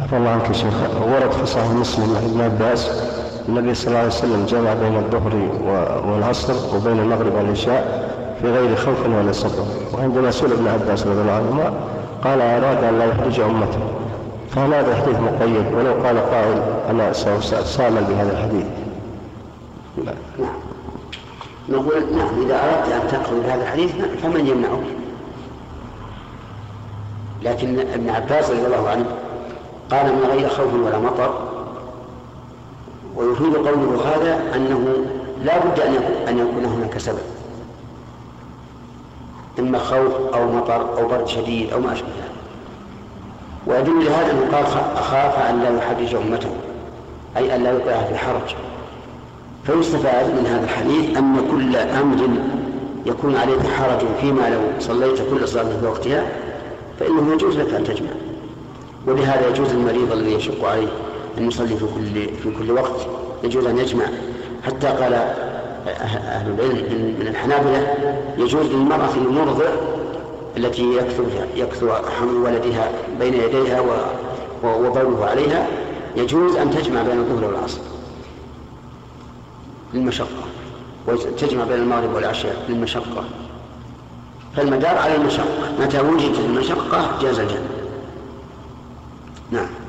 عفى الله عنك شيخ. ورد في صحيح مسلم عن ابن عباس النبي صلى الله عليه وسلم جمع بين الظهر والعصر وبين المغرب والعشاء في غير خوف ولا سفر وعندما سئل ابن عباس رضي الله عنهما قال أراد أن لا يحرج أمته فهل هذا الحديث مقيد ولو قال قائل أنا سأعمل بهذا الحديث. نعم نقول نعم إذا أردت أن تقرأ بهذا الحديث فمن يمنعك؟ لكن ابن عباس رضي الله عنه قال من غير خوف ولا مطر. ويفيد قوله هذا أنه لا بد أن يكون هناك سبب. إما خوف أو مطر أو برد شديد أو ما أشبه ذلك. ويدل لهذا أنه قال أخاف أن لا يحرج أمته أي أن لا يوقعها في حرج. فيستفاد من هذا الحديث أن كل أمر يكون عليك حرج فيما لو صليت كل صلاة في وقتها فإنه يجوز لك أن تجمع. ولهذا يجوز المريض الذي يشق عليه أن يصلي في كل في كل وقت يجوز أن يجمع. حتى قال أهل العلم من الحنابلة يجوز للمرأة المرضع التي يكثر يكثر حمل ولدها بين يديها وبوله عليها يجوز أن تجمع بين الظهر والعصر للمشقة وتجمع بين المغرب والعشاء للمشقة. فالمدار على المشقة متى وجدت المشقة جاز الجمع. نعم